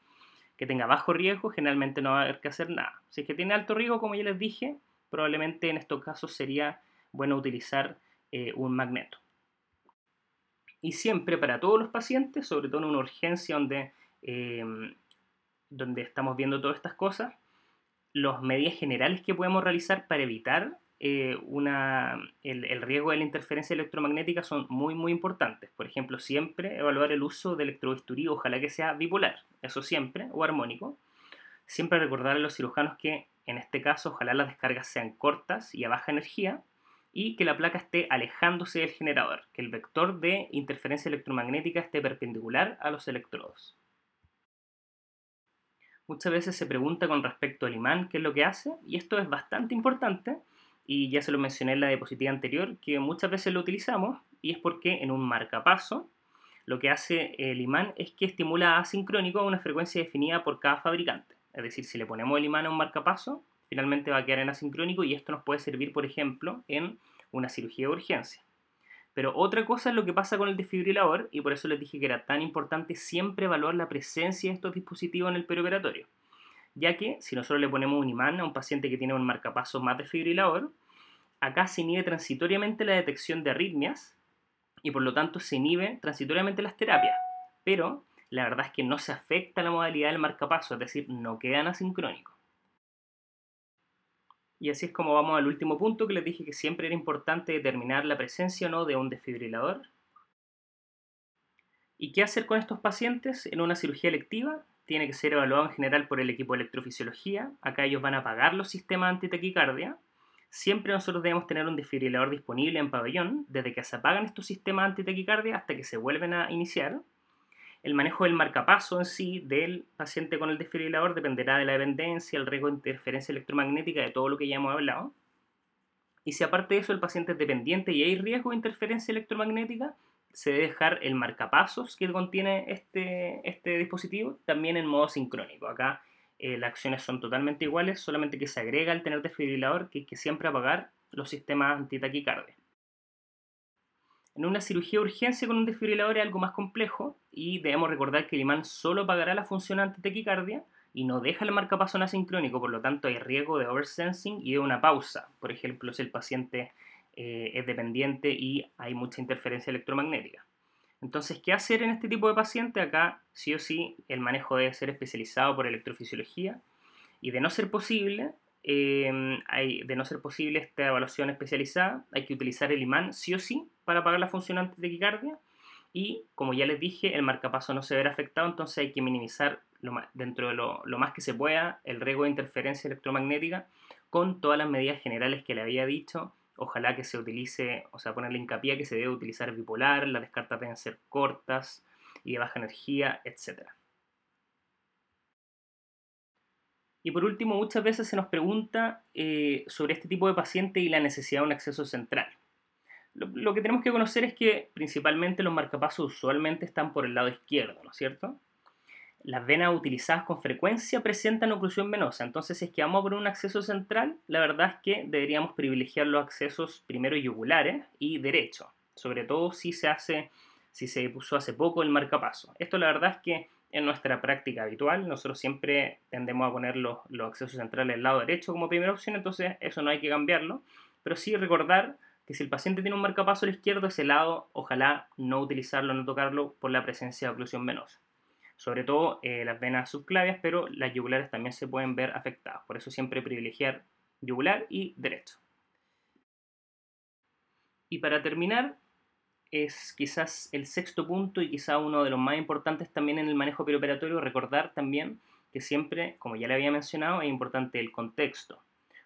que tenga bajo riesgo, generalmente no va a haber que hacer nada. Si es que tiene alto riesgo, como ya les dije, probablemente en estos casos sería bueno utilizar eh, un magneto. Y siempre para todos los pacientes, sobre todo en una urgencia donde, eh, donde estamos viendo todas estas cosas, las medidas generales que podemos realizar para evitar eh, una, el, riesgo de la interferencia electromagnética son muy, muy importantes. Por ejemplo, siempre evaluar el uso de electrobisturí, ojalá que sea bipolar, eso siempre, o armónico. Siempre recordar a los cirujanos que en este caso ojalá las descargas sean cortas y a baja energía y que la placa esté alejándose del generador, que el vector de interferencia electromagnética esté perpendicular a los electrodos. Muchas veces se pregunta con respecto al imán qué es lo que hace, y esto es bastante importante, y ya se lo mencioné en la diapositiva anterior, que muchas veces lo utilizamos, y es porque en un marcapaso lo que hace el imán es que estimula asincrónico a una frecuencia definida por cada fabricante. Es decir, si le ponemos el imán a un marcapaso, finalmente va a quedar en asincrónico y esto nos puede servir, por ejemplo, en una cirugía de urgencia. Pero otra cosa es lo que pasa con el desfibrilador y por eso les dije que era tan importante siempre evaluar la presencia de estos dispositivos en el perioperatorio. Ya que si nosotros le ponemos un imán a un paciente que tiene un marcapaso más desfibrilador, acá se inhibe transitoriamente la detección de arritmias y por lo tanto se inhibe transitoriamente las terapias. Pero la verdad es que no se afecta la modalidad del marcapaso, es decir, no quedan asincrónicos. Y así es como vamos al último punto que les dije que siempre era importante determinar la presencia o no de un desfibrilador. ¿Y qué hacer con estos pacientes en una cirugía electiva? Tiene que ser evaluado en general por el equipo de electrofisiología. Acá ellos van a apagar los sistemas antitaquicardia. Siempre nosotros debemos tener un desfibrilador disponible en pabellón desde que se apagan estos sistemas antitaquicardia hasta que se vuelven a iniciar. El manejo del marcapaso en sí del paciente con el desfibrilador dependerá de la dependencia, el riesgo de interferencia electromagnética, de todo lo que ya hemos hablado. Y si aparte de eso el paciente es dependiente y hay riesgo de interferencia electromagnética, se debe dejar el marcapasos que contiene este, este dispositivo también en modo sincrónico. Acá eh, las acciones son totalmente iguales, solamente que se agrega al tener desfibrilador que hay que siempre apagar los sistemas antitaquicardia. En una cirugía de urgencia con un desfibrilador es algo más complejo y debemos recordar que el imán solo pagará la función antitequicardia y no deja el marcapaso asincrónico, por lo tanto hay riesgo de oversensing y de una pausa. Por ejemplo, si el paciente eh, es dependiente y hay mucha interferencia electromagnética. Entonces, ¿qué hacer en este tipo de paciente? Acá, sí o sí, el manejo debe ser especializado por electrofisiología y de no ser posible, hay, de no ser posible esta evaluación especializada, hay que utilizar el imán sí o sí para apagar la función antitaquicardia y como ya les dije, el marcapaso no se verá afectado, entonces hay que minimizar lo dentro de lo, más que se pueda el riesgo de interferencia electromagnética con todas las medidas generales que le había dicho. Ojalá que se utilice, o sea, ponerle hincapié que se debe utilizar bipolar, las descartas deben ser cortas y de baja energía, etcétera. Y por último, muchas veces se nos pregunta eh, sobre este tipo de paciente y la necesidad de un acceso central. Lo, que tenemos que conocer es que principalmente los marcapasos usualmente están por el lado izquierdo, ¿no es cierto? Las venas utilizadas con frecuencia presentan oclusión venosa, entonces si es que vamos por un acceso central, la verdad es que deberíamos privilegiar los accesos primero yugulares y derecho, sobre todo si se hace, si se puso hace poco el marcapaso. Esto la verdad es que en nuestra práctica habitual. Nosotros siempre tendemos a poner los, accesos centrales al lado derecho como primera opción, entonces eso no hay que cambiarlo. Pero sí recordar que si el paciente tiene un marcapaso al izquierdo, ese lado, ojalá no utilizarlo, no tocarlo por la presencia de oclusión venosa. Sobre todo eh, las venas subclavias, pero las yugulares también se pueden ver afectadas. Por eso siempre privilegiar yugular y derecho. Y para terminar, es quizás el sexto punto y quizá uno de los más importantes también en el manejo perioperatorio, recordar también que siempre, como ya le había mencionado, es importante el contexto.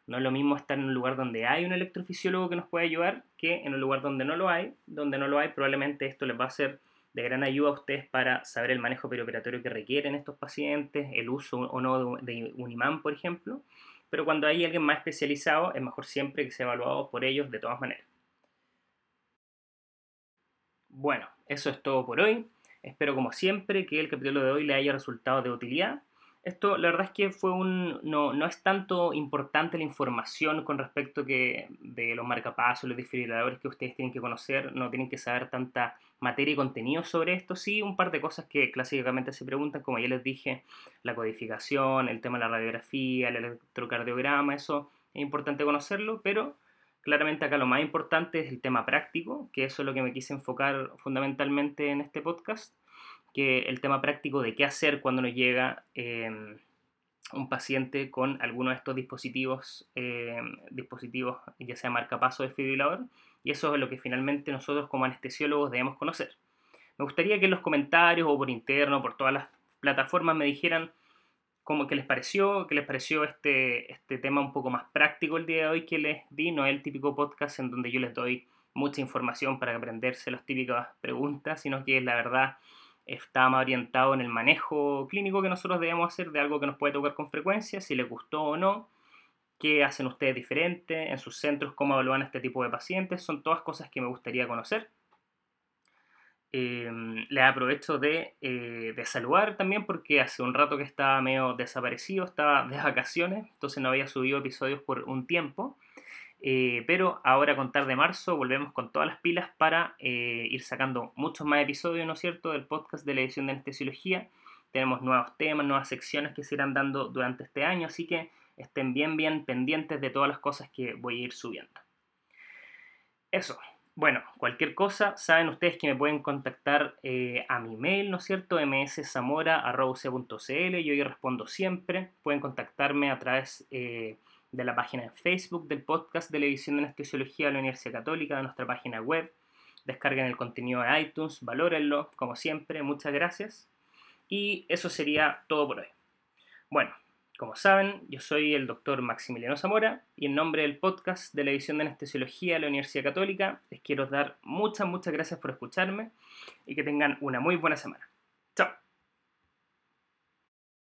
No es lo mismo estar en un lugar donde hay un electrofisiólogo que nos puede ayudar que en un lugar donde no lo hay. Donde no lo hay, probablemente esto les va a ser de gran ayuda a ustedes para saber el manejo perioperatorio que requieren estos pacientes, el uso o no de un imán, por ejemplo, pero cuando hay alguien más especializado es mejor siempre que sea evaluado por ellos de todas maneras. Bueno, eso es todo por hoy. Espero como siempre que el capítulo de hoy le haya resultado de utilidad. Esto, la verdad es que fue un. No, no es tanto importante la información con respecto que de los marcapasos, los desfibriladores que ustedes tienen que conocer, no tienen que saber tanta materia y contenido sobre esto. Sí, un par de cosas que clásicamente se preguntan, como ya les dije, la codificación, el tema de la radiografía, el electrocardiograma, eso es importante conocerlo, pero claramente acá lo más importante es el tema práctico, que eso es lo que me quise enfocar fundamentalmente en este podcast que el tema práctico de qué hacer cuando nos llega em, un paciente con alguno de estos dispositivos, em, dispositivos ya sea marcapaso o desfibrilador, y eso es lo que finalmente nosotros como anestesiólogos debemos conocer. Me gustaría que en los comentarios o por interno, por todas las plataformas, me dijeran cómo que les pareció, qué les pareció este, este tema un poco más práctico el día de hoy que les di, no es el típico podcast en donde yo les doy mucha información para aprenderse las típicas preguntas, sino que la verdad está más orientado en el manejo clínico que nosotros debemos hacer de algo que nos puede tocar con frecuencia, si les gustó o no, qué hacen ustedes diferente en sus centros, cómo evalúan este tipo de pacientes, son todas cosas que me gustaría conocer. Eh, les aprovecho de, eh, de, saludar también porque hace un rato que estaba medio desaparecido, estaba de vacaciones, entonces no había subido episodios por un tiempo. Eh, pero ahora a contar de marzo volvemos con todas las pilas para eh, ir sacando muchos más episodios, ¿no es cierto?, del podcast de la edición de anestesiología. Tenemos nuevos temas, nuevas secciones que se irán dando durante este año, así que estén bien, bien pendientes de todas las cosas que voy a ir subiendo. Eso. Bueno, cualquier cosa, saben ustedes que me pueden contactar eh, a mi mail, ¿no es cierto? mszamora.cl, yo ahí respondo siempre. Pueden contactarme a través de la página de Facebook del podcast de la edición de anestesiología de la Universidad Católica, de nuestra página web. Descarguen el contenido de iTunes, valórenlo, como siempre, muchas gracias. Y eso sería todo por hoy. Bueno, como saben, yo soy el doctor Maximiliano Zamora y en nombre del podcast de la edición de anestesiología de la Universidad Católica les quiero dar muchas, muchas gracias por escucharme y que tengan una muy buena semana. Chao.